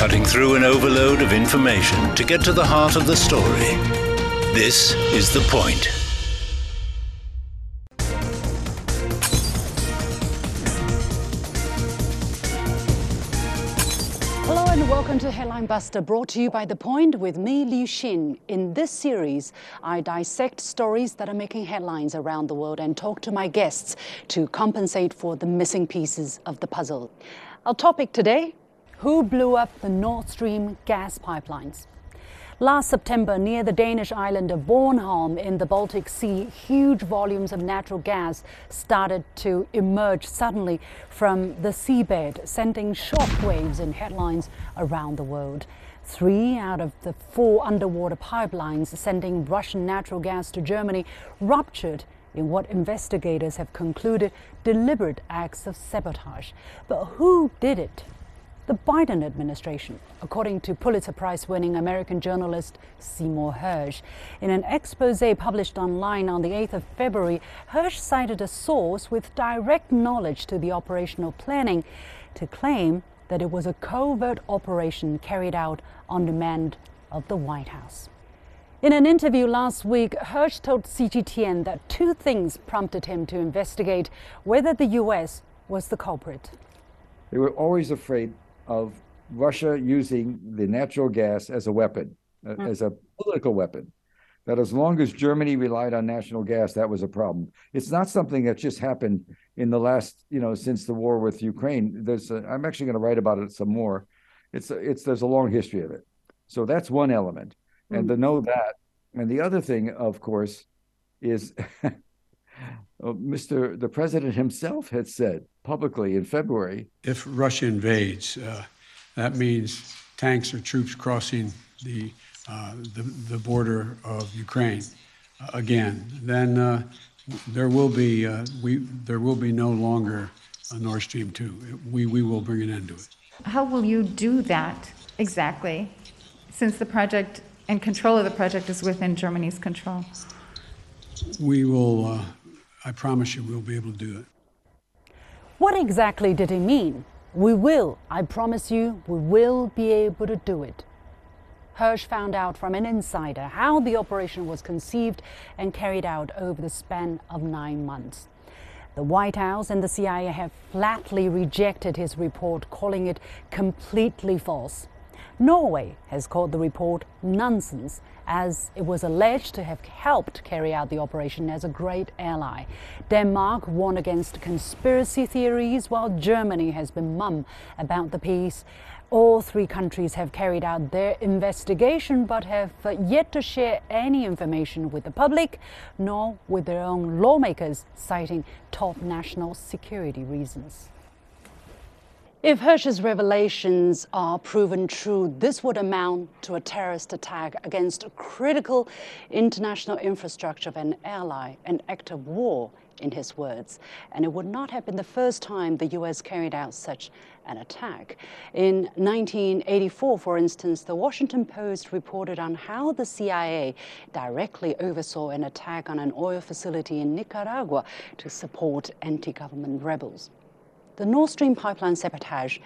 cutting through an overload of information to get to the heart of the story. This is The Point. Hello and welcome to Headline Buster, brought to you by The Point with me, Liu Xin. In this series, I dissect stories that are making headlines around the world and talk to my guests to compensate for the missing pieces of the puzzle. Our topic today who blew up the Nord Stream gas pipelines? Last September, near the Danish island of Bornholm in the Baltic Sea, huge volumes of natural gas started to emerge suddenly from the seabed, sending shockwaves in headlines around the world. Three out of the four underwater pipelines sending Russian natural gas to Germany ruptured in what investigators have concluded deliberate acts of sabotage. But who did it? The Biden administration, according to Pulitzer Prize winning American journalist Seymour Hersh. In an expose published online on the 8th of February, Hersh cited a source with direct knowledge to the operational planning to claim that it was a covert operation carried out on demand of the White House. In an interview last week, Hersh told CGTN that two things prompted him to investigate whether the U.S. was the culprit. They were always afraid of Russia using the natural gas as a weapon, mm. as a political weapon. That as long as Germany relied on national gas, that was a problem. It's not something that just happened in the last, you know, since the war with Ukraine. There's, a, I'm actually going to write about it some more. It's, a, it's there's a long history of it. So that's one element, mm. and to know that. And the other thing, of course, is Mr. The president himself had said publicly in February. If Russia invades, uh, that means tanks or troops crossing the, uh, the, the, border of Ukraine uh, again. Then uh, there will be uh, we there will be no longer a Nord Stream two. We we will bring an end to it. How will you do that exactly, since the project and control of the project is within Germany's control? We will. I promise you, we'll be able to do it. What exactly did he mean? We will, I promise you, we will be able to do it. Hersh found out from an insider how the operation was conceived and carried out over the span of nine months. The White House and the CIA have flatly rejected his report, calling it completely false. Norway has called the report nonsense as it was alleged to have helped carry out the operation as a great ally. Denmark warned against conspiracy theories while Germany has been mum about the piece. All three countries have carried out their investigation but have yet to share any information with the public nor with their own lawmakers, citing top national security reasons. If Hersh's revelations are proven true, this would amount to a terrorist attack against a critical international infrastructure of an ally, an act of war, in his words. And it would not have been the first time the U.S. carried out such an attack. In 1984, for instance, the Washington Post reported on how the CIA directly oversaw an attack on an oil facility in Nicaragua to support anti government rebels. The Nord Stream pipeline sabotage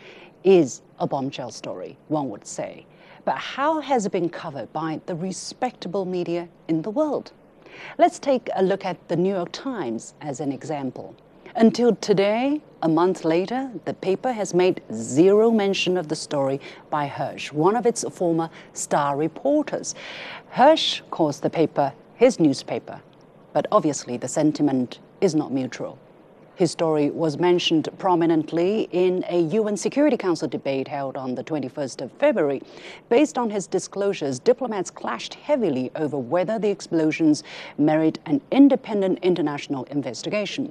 is a bombshell story, one would say. But how has it been covered by the respectable media in the world? Let's take a look at the New York Times as an example. Until today, a month later, the paper has made zero mention of the story by Hersh, one of its former star reporters. Hersh calls the paper his newspaper, but obviously the sentiment is not mutual. His story was mentioned prominently in a UN Security Council debate held on the 21st of February. Based on his disclosures, diplomats clashed heavily over whether the explosions merit an independent international investigation.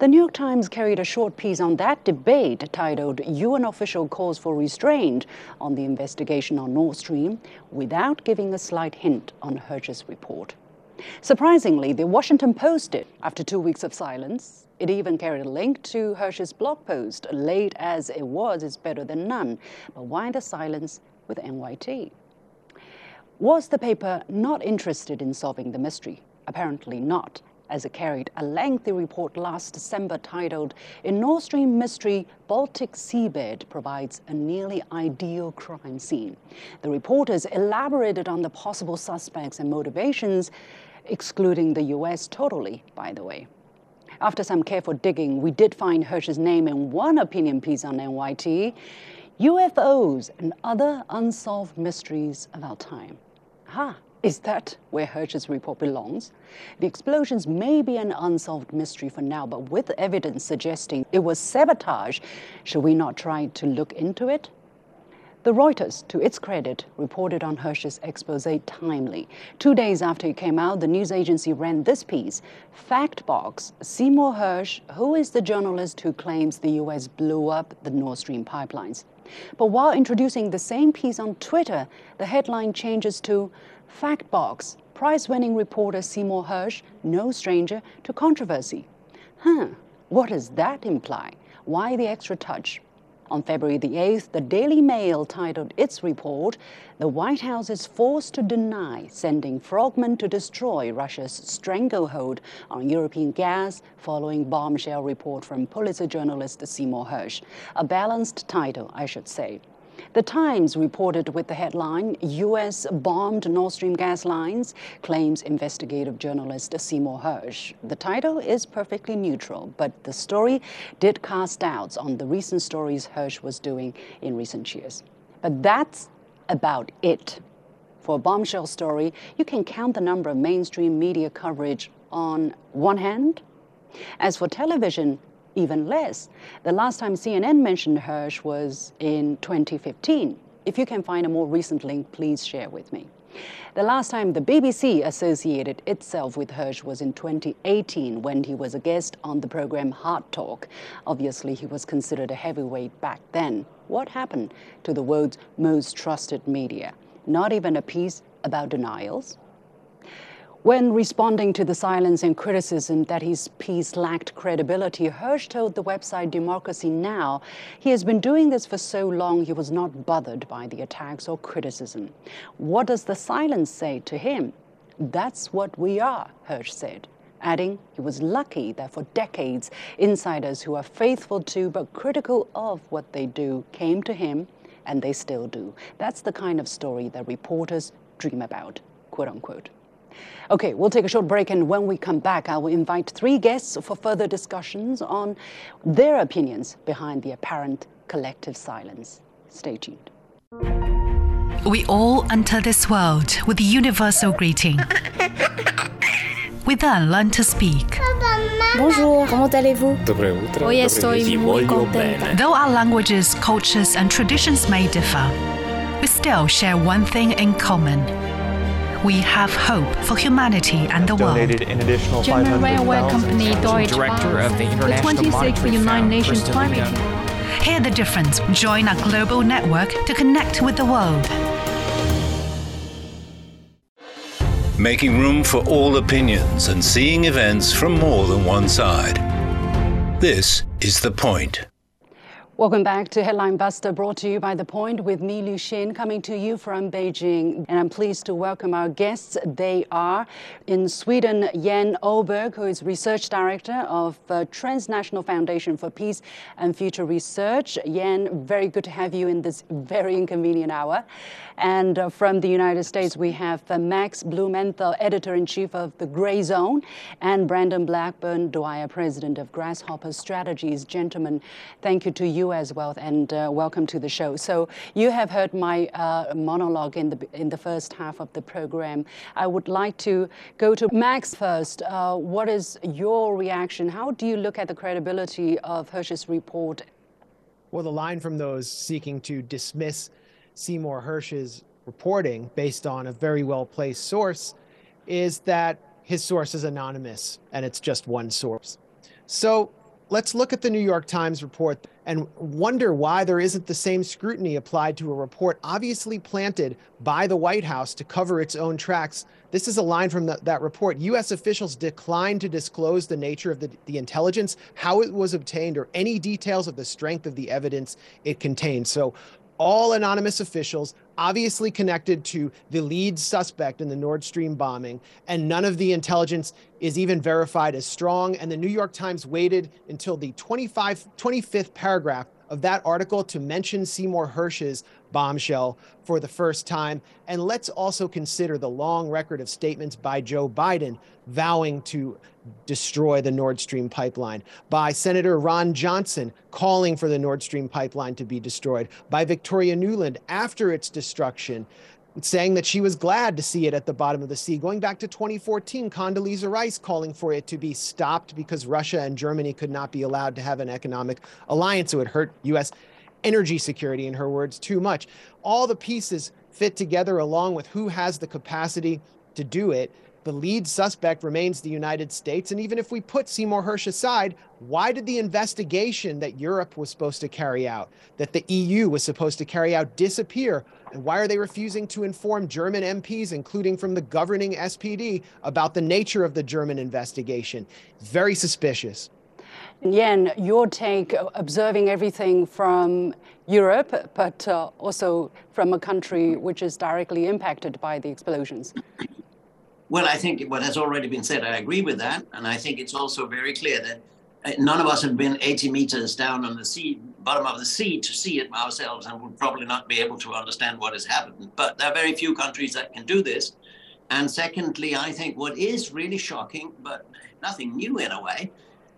The New York Times carried a short piece on that debate titled UN Official Calls for Restraint on the Investigation on Nord Stream without giving a slight hint on Hersh's report. Surprisingly, the Washington Post did. After two weeks of silence, it even carried a link to Hersh's blog post, late as it was, is better than none. But why the silence with NYT? Was the paper not interested in solving the mystery? Apparently not, as it carried a lengthy report last December titled In Nord Stream Mystery, Baltic Seabed Provides a Nearly Ideal Crime Scene. The reporters elaborated on the possible suspects and motivations, excluding the US totally, by the way. After some careful digging, we did find Hersh's name in one opinion piece on NYT UFOs and Other Unsolved Mysteries of Our Time. Ha! Is that where Hersh's report belongs? The explosions may be an unsolved mystery for now, but with evidence suggesting it was sabotage, should we not try to look into it? The Reuters, to its credit, reported on Hersh's expose timely. Two days after it came out, the news agency ran this piece Factbox Seymour Hersh, who is the journalist who claims the U.S. blew up the Nord Stream pipelines. But while introducing the same piece on Twitter, the headline changes to Factbox Prize winning reporter Seymour Hersh, no stranger to controversy. Huh, what does that imply? Why the extra touch? On February the 8th, the Daily Mail titled its report, The White House is forced to deny sending frogmen to destroy Russia's stranglehold on European gas following bombshell report from Pulitzer journalist Seymour Hersh. A balanced title, I should say. The Times reported with the headline U.S. bombed Nord Stream gas lines, claims investigative journalist Seymour Hersh. The title is perfectly neutral, but the story did cast doubts on the recent stories Hersh was doing in recent years. But that's about it. For a bombshell story, you can count the number of mainstream media coverage on one hand. As for television, even less. The last time CNN mentioned Hersh was in 2015. If you can find a more recent link, please share with me. The last time the BBC associated itself with Hersh was in 2018 when he was a guest on the program Hard Talk. Obviously, he was considered a heavyweight back then. What happened to the world's most trusted media? Not even a piece about denials, when responding to the silence and criticism that his piece lacked credibility, Hersh told the website Democracy Now! he has been doing this for so long he was not bothered by the attacks or criticism. What does the silence say to him? That's what we are, Hersh said, adding he was lucky that for decades insiders who are faithful to but critical of what they do came to him, and they still do. That's the kind of story that reporters dream about, quote unquote. Okay, we'll take a short break, and when we come back, I will invite three guests for further discussions on their opinions behind the apparent collective silence. Stay tuned. We all enter this world with a universal greeting. We then learn to speak. Bonjour, comment allez-vous? Dobre utro. Hoy estoy muy contenta. Though our languages, cultures, and traditions may differ, we still share one thing in common. We have hope for humanity and the world. Donated an additional German railway company Deutsche Director Bahn. of the The International 26th United Nations Kristen Climate Liga. Hear the difference. Join our global network to connect with the world. Making room for all opinions and seeing events from more than one side. This is The Point. Welcome back to Headline Buster, brought to you by The Point with me, Liu Xin, coming to you from Beijing. And I'm pleased to welcome our guests. They are in Sweden, Jan Oberg, who is Research Director of uh, Transnational Foundation for Peace and Future Research. Jan, very good to have you in this very inconvenient hour. And uh, from the United States, we have uh, Max Blumenthal, Editor in Chief of The Gray Zone, and Brandon Blackburn, Dwyer, President of Grasshopper Strategies. Gentlemen, thank you to you as well, and uh, welcome to the show. So, you have heard my uh, monologue in the, in the first half of the program. I would like to go to Max first. Uh, what is your reaction? How do you look at the credibility of Hersh's report Well, the line from those seeking to dismiss Seymour Hersh's reporting based on a very well placed source is that his source is anonymous and it's just one source. So let's look at the New York Times report and wonder why there isn't the same scrutiny applied to a report obviously planted by the White House to cover its own tracks. This is a line from the, that report. U.S. officials declined to disclose the nature of the, the intelligence, how it was obtained, or any details of the strength of the evidence it contained. So all anonymous officials obviously connected to the lead suspect in the Nord Stream bombing, and none of the intelligence is even verified as strong. And the New York Times waited until the 25, 25th paragraph of that article to mention Seymour Hersh's bombshell for the first time. And let's also consider the long record of statements by Joe Biden vowing to destroy the Nord Stream pipeline, by Senator Ron Johnson calling for the Nord Stream pipeline to be destroyed, by Victoria Nuland after its destruction, saying that she was glad to see it at the bottom of the sea. Going back to 2014, Condoleezza Rice calling for it to be stopped because Russia and Germany could not be allowed to have an economic alliance. It would hurt U.S. energy security, in her words, too much. All the pieces fit together along with who has the capacity to do it the lead suspect remains the United States. And even if we put Seymour Hersh aside, why did the investigation that Europe was supposed to carry out, that the EU was supposed to carry out, disappear? And why are they refusing to inform German MPs, including from the governing SPD, about the nature of the German investigation? Very suspicious. Jan, your take, observing everything from Europe, but uh, also from a country which is directly impacted by the explosions. Well, I think what has already been said, I agree with that. And I think it's also very clear that uh, none of us have been 80 meters down on the sea, bottom of the sea to see it ourselves and would probably not be able to understand what has happened. But there are very few countries that can do this. And secondly, I think what is really shocking, but nothing new in a way,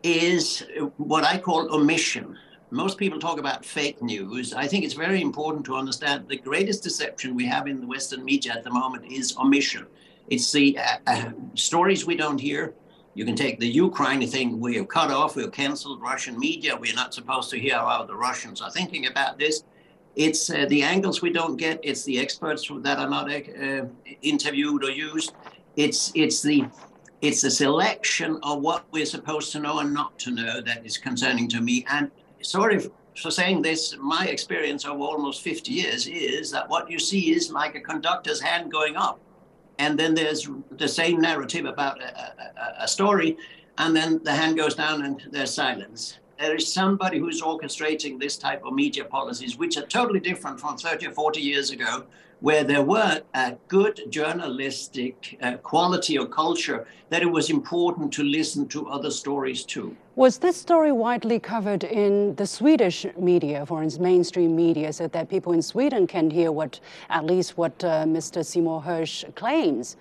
is what I call omission. Most people talk about fake news. I think it's very important to understand the greatest deception we have in the Western media at the moment is omission. It's the uh, uh, stories we don't hear. You can take the Ukraine thing. We have cut off. We've cancelled Russian media. We're not supposed to hear how the Russians are thinking about this. It's uh, the angles we don't get. It's the experts that are not uh, interviewed or used. It's it's the it's the selection of what we're supposed to know and not to know that is concerning to me. And sorry for saying this, my experience of almost 50 years is that what you see is like a conductor's hand going up and then there's the same narrative about a, a, a, story, and then the hand goes down and there's silence. There is somebody who's orchestrating this type of media policies, which are totally different from 30 or 40 years ago, where there were a good journalistic uh, quality or culture that it was important to listen to other stories too. Was this story widely covered in the Swedish media, for instance, mainstream media, so that people in Sweden can hear what, at least what uh, Mr. Seymour Hersh claims?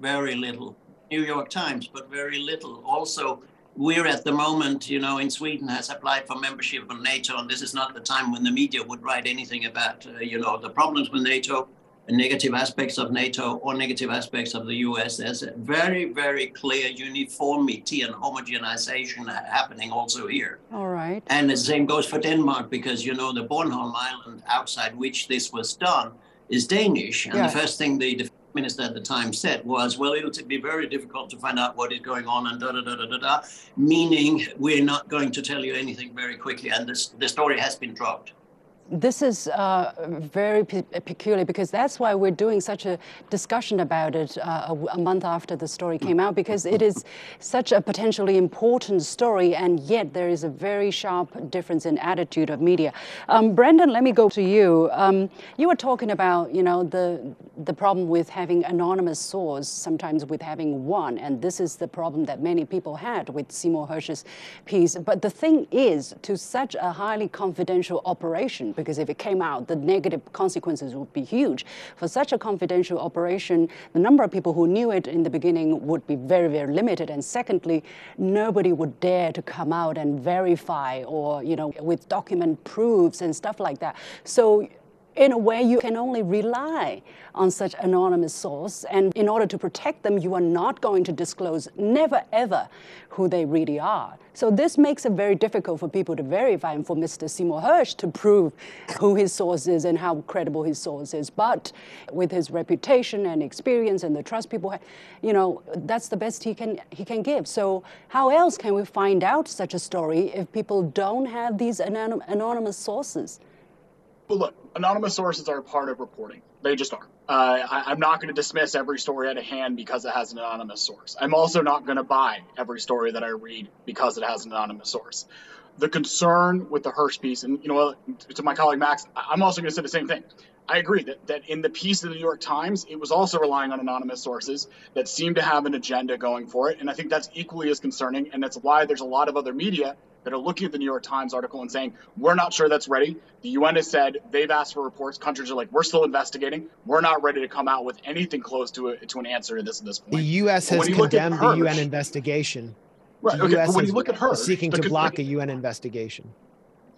Very little. New York Times, but very little. Also, we're at the moment, you know, in Sweden has applied for membership of NATO, and this is not the time when the media would write anything about, uh, you know, the problems with NATO, negative aspects of NATO or negative aspects of the US. There's a very, very clear uniformity and homogenization happening also here. All right. And the same goes for Denmark because, you know, the Bornholm Island outside which this was done is Danish. And the first thing the minister at the time said was, well, it'll be very difficult to find out what is going on and da da da da da meaning we're not going to tell you anything very quickly. And this, the story has been dropped. This is uh, very pe peculiar because that's why we're doing such a discussion about it uh, a, a, month after the story came out because it is such a potentially important story and yet there is a very sharp difference in attitude of media. Um, Brendan, let me go to you. Um, you were talking about you know the the problem with having anonymous source, sometimes with having one, and this is the problem that many people had with Seymour Hersh's piece. But the thing is, to such a highly confidential operation because if it came out, the negative consequences would be huge. For such a confidential operation, the number of people who knew it in the beginning would be very, very limited. And secondly, nobody would dare to come out and verify or, you know, with document proofs and stuff like that. So in a way, you can only rely on such anonymous source. And in order to protect them, you are not going to disclose, never ever, who they really are. So this makes it very difficult for people to verify and for Mr. Seymour Hersh to prove who his source is and how credible his source is. But with his reputation and experience and the trust people have, you know, that's the best he can, he can give. So how else can we find out such a story if people don't have these anonymous sources? Well, look, anonymous sources are part of reporting. They just are. Uh, I, am not going to dismiss every story at a hand because it has an anonymous source. I'm also not going to buy every story that I read because it has an anonymous source. the concern with the Hersh piece, and you know, to my colleague Max, I'm also going to say the same thing. I agree that, that in the piece of the New York Times, it was also relying on anonymous sources that seem to have an agenda going for it. And I think that's equally as concerning. And that's why there's a lot of other media that are looking at the New York Times article and saying, we're not sure that's ready. The UN has said they've asked for reports. Countries are like, we're still investigating. We're not ready to come out with anything close to a, to an answer to this at this point. The U.S. has condemned the UN investigation. Right. The Okay. U.S. But when is you look at her, seeking to block a UN investigation.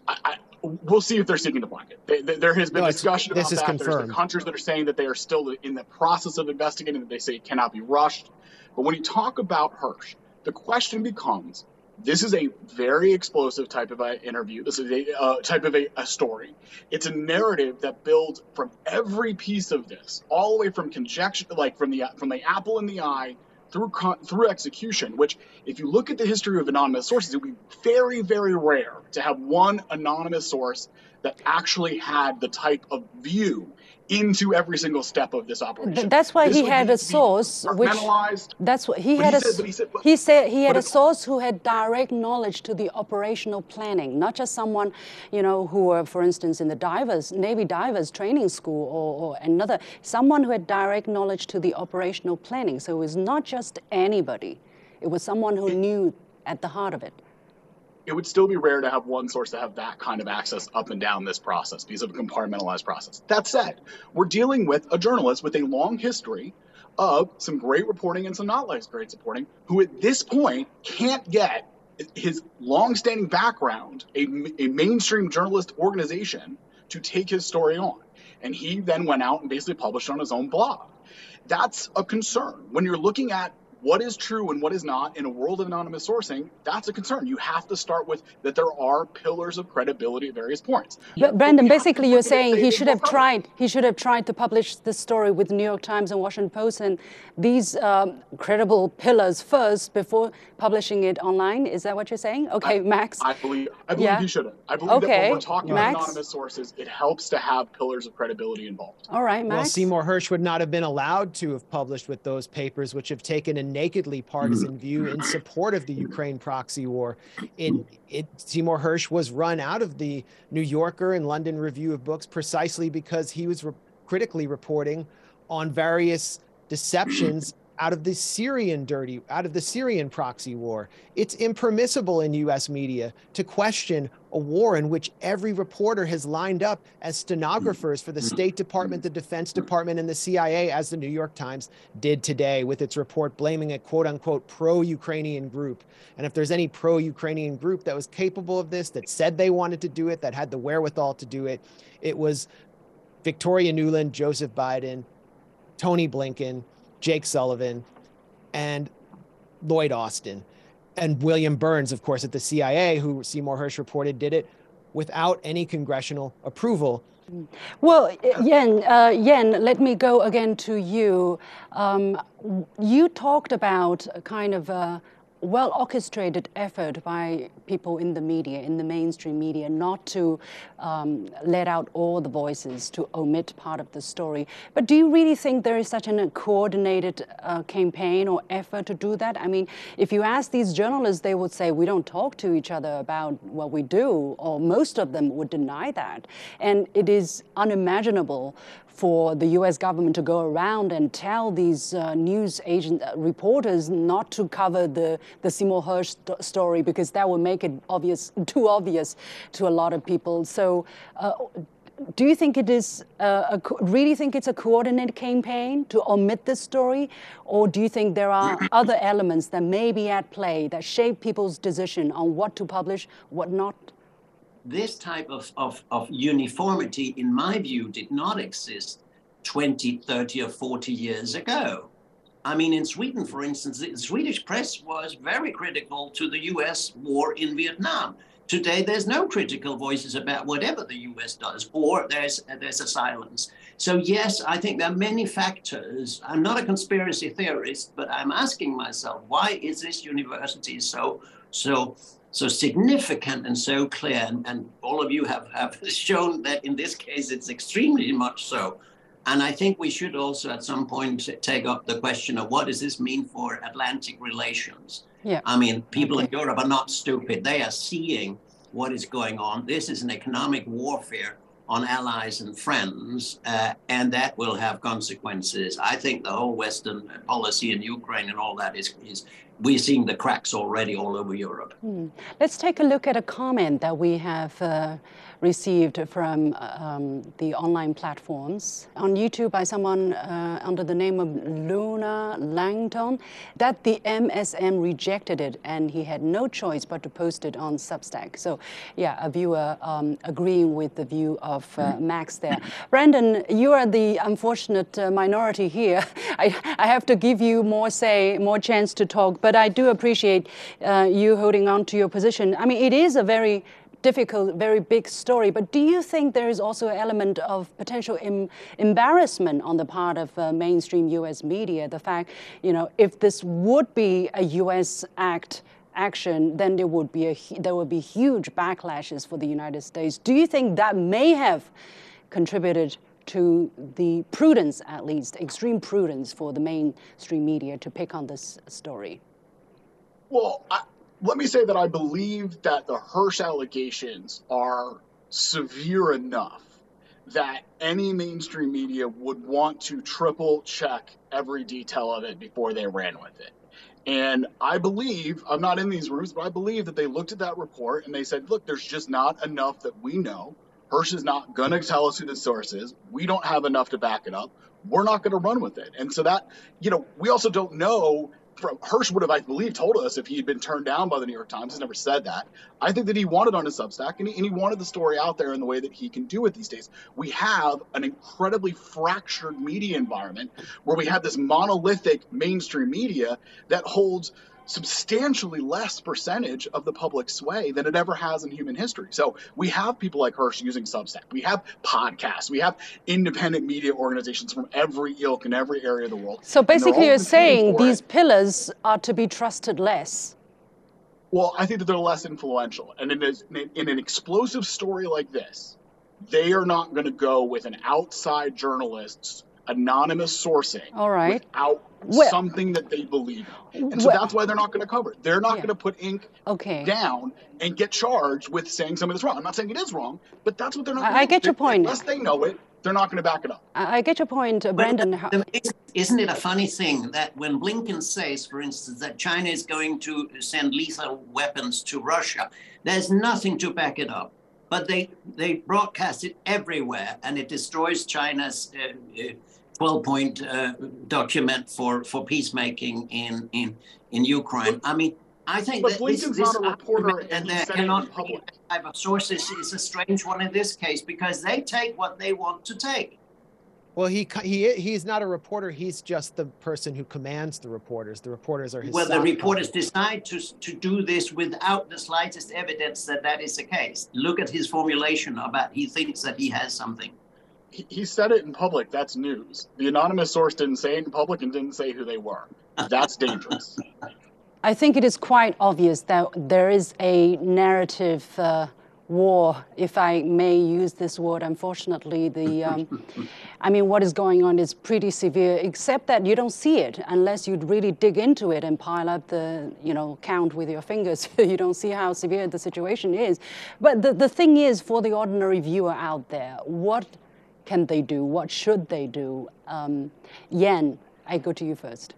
I, I, we'll see if they're seeking to block it. They, they, there has been No, discussion this about is that. There's confirmed. the countries that are saying that they are still in the process of investigating, that they say it cannot be rushed. But when you talk about Hersh, the question becomes this is a very explosive type of a interview. This is a uh, type of a, a story. It's a narrative that builds from every piece of this, all the way from conjecture, like from the from the apple in the eye through through execution. Which, if you look at the history of anonymous sources, it would be very very rare to have one anonymous source that actually had the type of view into every single step of this operation. Th- That's why This he had a source which that's what he had he a said- he said- but- he said he had a source who had direct knowledge to the operational planning not just someone you know who were for instance in the divers navy divers training school or, or another someone who had direct knowledge to the operational planning. So it was not just anybody. It was someone who knew at the heart of it it would still be rare to have one source to have that kind of access up and down this process because of a compartmentalized process. That said, we're dealing with a journalist with a long history of some great reporting and some not less great reporting, who at this point can't get his long-standing background, a, a mainstream journalist organization, to take his story on. And he then went out and basically published on his own blog. That's a concern. When you're looking at what is true and what is not in a world of anonymous sourcing, that's a concern. You have to start with that there are pillars of credibility at various points. But Brandon, we have to basically, you're saying he should have both are. tried. He should have tried to publish this story with New York Times and Washington Post and these um, credible pillars first before publishing it online. Is that what you're saying? Okay, Max. I believe I believe Yeah. he should have. I believe that when we're talking Max. about anonymous sources, it helps to have pillars of credibility involved. All right, Max. Well, Seymour Hersh would not have been allowed to have published with those papers, which have taken a nakedly partisan view in support of the Ukraine proxy war. It, it, Seymour Hersh was run out of the New Yorker and London Review of Books precisely because he was re- critically reporting on various deceptions out of the Syrian dirty, out of the Syrian proxy war. It's impermissible in US media to question a war in which every reporter has lined up as stenographers for the State Department, the Defense Department, and the CIA, as the New York Times did today with its report blaming a quote unquote pro Ukrainian group. And if there's any pro Ukrainian group that was capable of this, that said they wanted to do it, that had the wherewithal to do it, it was Victoria Nuland, Joseph Biden, Tony Blinken, Jake Sullivan, and Lloyd Austin. And William Burns, of course, at the CIA, who Seymour Hersh reported did it without any congressional approval. Well, Jan, uh, Jan, let me go again to you. Um, you talked about kind of well orchestrated effort by people in the media, in the mainstream media, not to um, let out all the voices, to omit part of the story. But do you really think there is such a coordinated uh, campaign or effort to do that? I mean, if you ask these journalists, they would say, we don't talk to each other about what we do, or most of them would deny that. And it is unimaginable for the US government to go around and tell these uh, news agent uh, reporters not to cover the, the Seymour Hersh st- story because that would make it obvious, too obvious to a lot of people. So, uh, do you think it is uh, a, co- really think it's a coordinated campaign to omit this story, or do you think there are other elements that may be at play that shape people's decision on what to publish, what not? This type of, of, of uniformity, in my view, did not exist 20, 30, or 40 years ago. I mean, in Sweden, for instance, the Swedish press was very critical to the US war in Vietnam. Today, there's no critical voices about whatever the US does, or there's, there's a silence. So, yes, I think there are many factors. I'm not a conspiracy theorist, but I'm asking myself, why is this university so, so so significant and so clear. And, and, all of you have, have shown that in this case it's extremely much so. And I think we should also at some point take up the question of what does this mean for Atlantic relations? Yeah. I mean, people Okay. in Europe are not stupid. They are seeing what is going on. This is an economic warfare on allies and friends, uh, and that will have consequences. I think the whole Western policy in Ukraine and all that is, is we're seeing the cracks already all over Europe. Hmm. Let's take a look at a comment that we have uh, received from um, the online platforms on YouTube by someone uh, under the name of Luna Langton that the MSM rejected it and he had no choice but to post it on Substack. So, yeah, a viewer um, agreeing with the view of uh, Max there. Brandon, you are the unfortunate uh, minority here. I, I have to give you more say, more chance to talk, but I do appreciate uh, you holding on to your position. I mean, it is a very difficult, very big story. But do you think there is also an element of potential em embarrassment on the part of uh, mainstream U.S. media? The fact, you know, if this would be a U.S. act action, then there would be a there would be huge backlashes for the United States. Do you think that may have contributed to the prudence, at least extreme prudence, for the mainstream media to pick on this story? Well, I, let me say that I believe that the Hersh allegations are severe enough that any mainstream media would want to triple check every detail of it before they ran with it. And I believe, I'm not in these rooms, but I believe that they looked at that report and they said, look, there's just not enough that we know. Hersh is not going to tell us who the source is. We don't have enough to back it up. We're not going to run with it. And so that, you know, we also don't know from Hersh would have, I believe, told us if he had been turned down by the New York Times. He's never said that. I think that he wanted on his Substack, and he, and he wanted the story out there in the way that he can do it these days. We have an incredibly fractured media environment where we have this monolithic mainstream media that holds substantially less percentage of the public sway than it ever has in human history. So we have people like Hersh using Substack. We have podcasts. We have independent media organizations from every ilk in every area of the world. So basically, you're saying these it. pillars are to be trusted less. Well, I think that they're less influential. And in, a, in an explosive story like this, they are not going to go with an outside journalist's anonymous sourcing All right. without well, something that they believe in. And so well, that's why they're not going to cover it. They're not yeah. going to put ink okay. down and get charged with saying something that's wrong. I'm not saying it is wrong, but that's what they're not I, I get your point. Unless they know it, they're not going to back it up. I, I get your point, uh, Brandon. isn't it a funny thing that when Blinken says, for instance, that China is going to send lethal weapons to Russia, there's nothing to back it up but they they broadcast it everywhere and it destroys China's uh, uh, 12 point uh, document for, for peacemaking in, in, in Ukraine. I mean, I think but that Blinken's this, not a reporter, and there cannot be type of sources is a strange one in this case because they take what they want to take. Well, he he he's not a reporter. He's just the person who commands the reporters. The reporters are his. Well, the reporters decide to to do this without the slightest evidence that that is the case. Look at his formulation about he thinks that he has something he, said it in public. That's news. The anonymous source didn't say it in public and didn't say who they were. That's dangerous. I think it is quite obvious that there is a narrative uh, war, if I may use this word. Unfortunately, the, um, I mean, what is going on is pretty severe, except that you don't see it unless you really dig into it and pile up the, you know, count with your fingers. you don't see how severe the situation is. But the, the thing is, for the ordinary viewer out there, what can they do? What should they do? Um, Jan, I go to you first.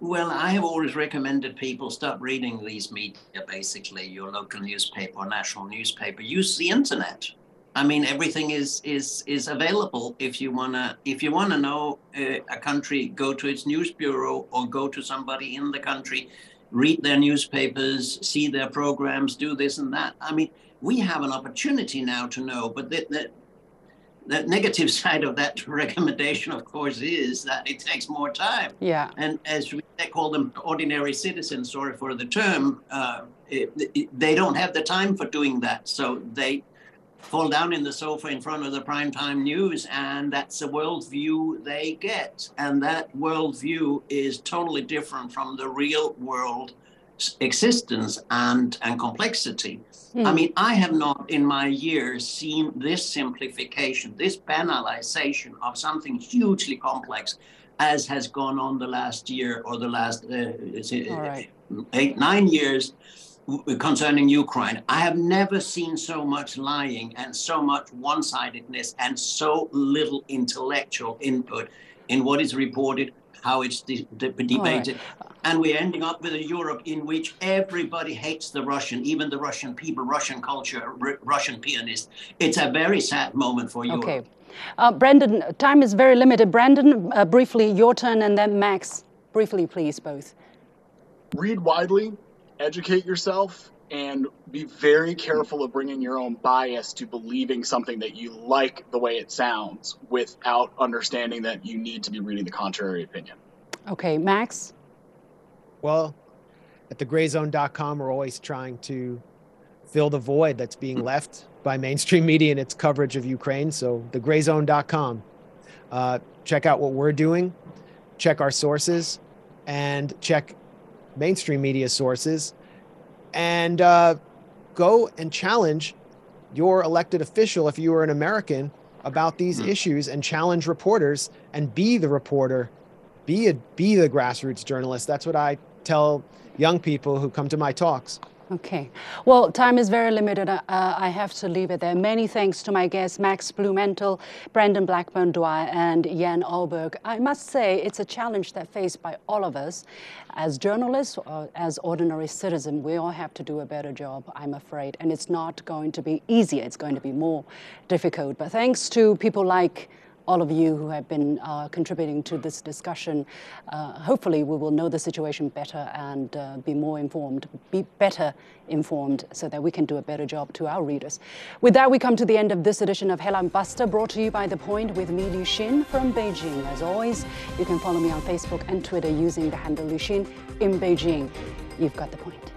Well, I have always recommended people stop reading these media, basically, your local newspaper or national newspaper. Use the internet. I mean, everything is is is available. If you wanna if you wanna know uh, a country, go to its news bureau or go to somebody in the country, read their newspapers, see their programs, do this and that. I mean, we have an opportunity now to know, but the, the, the negative side of that recommendation, of course, is that it takes more time. Yeah. And as we call them ordinary citizens, sorry for the term, uh, it, it, they don't have the time for doing that. So they fall down in the sofa in front of the primetime news, and that's the worldview they get. And that worldview is totally different from the real world existence and, and complexity. Mm. I hmm. mean, I have not in my years seen this simplification, this banalization of something hugely complex as has gone on the last year or the last uh, right. eight, nine years. concerning Ukraine. I have never seen so much lying and so much one sidedness and so little intellectual input in what is reported, how it's de- de- debated. Right. And we're ending up with a Europe in which everybody hates the Russian, even the Russian people, Russian culture, R- Russian pianists. It's a very sad moment for Europe. Okay. Uh, Brandon, time is very limited. Brandon, uh, briefly, your turn, and then Max, briefly, please, both. Read widely, educate yourself, and be very careful of bringing your own bias to believing something that you like the way it sounds without understanding that you need to be reading the contrary opinion. Okay, Max? Well, at thegrayzone.com, we're always trying to fill the void that's being left by mainstream media and its coverage of Ukraine. So, thegrayzone.com. Uh, check out what we're doing, check our sources, and check mainstream media sources, and uh, go and challenge your elected official, if you are an American, about these mm. issues and challenge reporters and be the reporter, be a be the grassroots journalist. That's what I tell young people who come to my talks. Okay. Well, time is very limited. Uh, I have to leave it there. Many thanks to my guests, Max Blumenthal, Brandon Blackburn Dwyer, and Jan Oberg. I must say, it's a challenge that faced by all of us. As journalists or as ordinary citizens, we all have to do a better job, I'm afraid. And it's not going to be easier, it's going to be more difficult. But thanks to people like all of you who have been uh, contributing to this discussion. Uh, hopefully, we will know the situation better and uh, be more informed, be better informed, so that we can do a better job to our readers. With that, we come to the end of this edition of Headline Buster, brought to you by The Point with me, Liu Xin, from Beijing. As always, you can follow me on Facebook and Twitter using the handle Liu Xin in Beijing. You've got the point.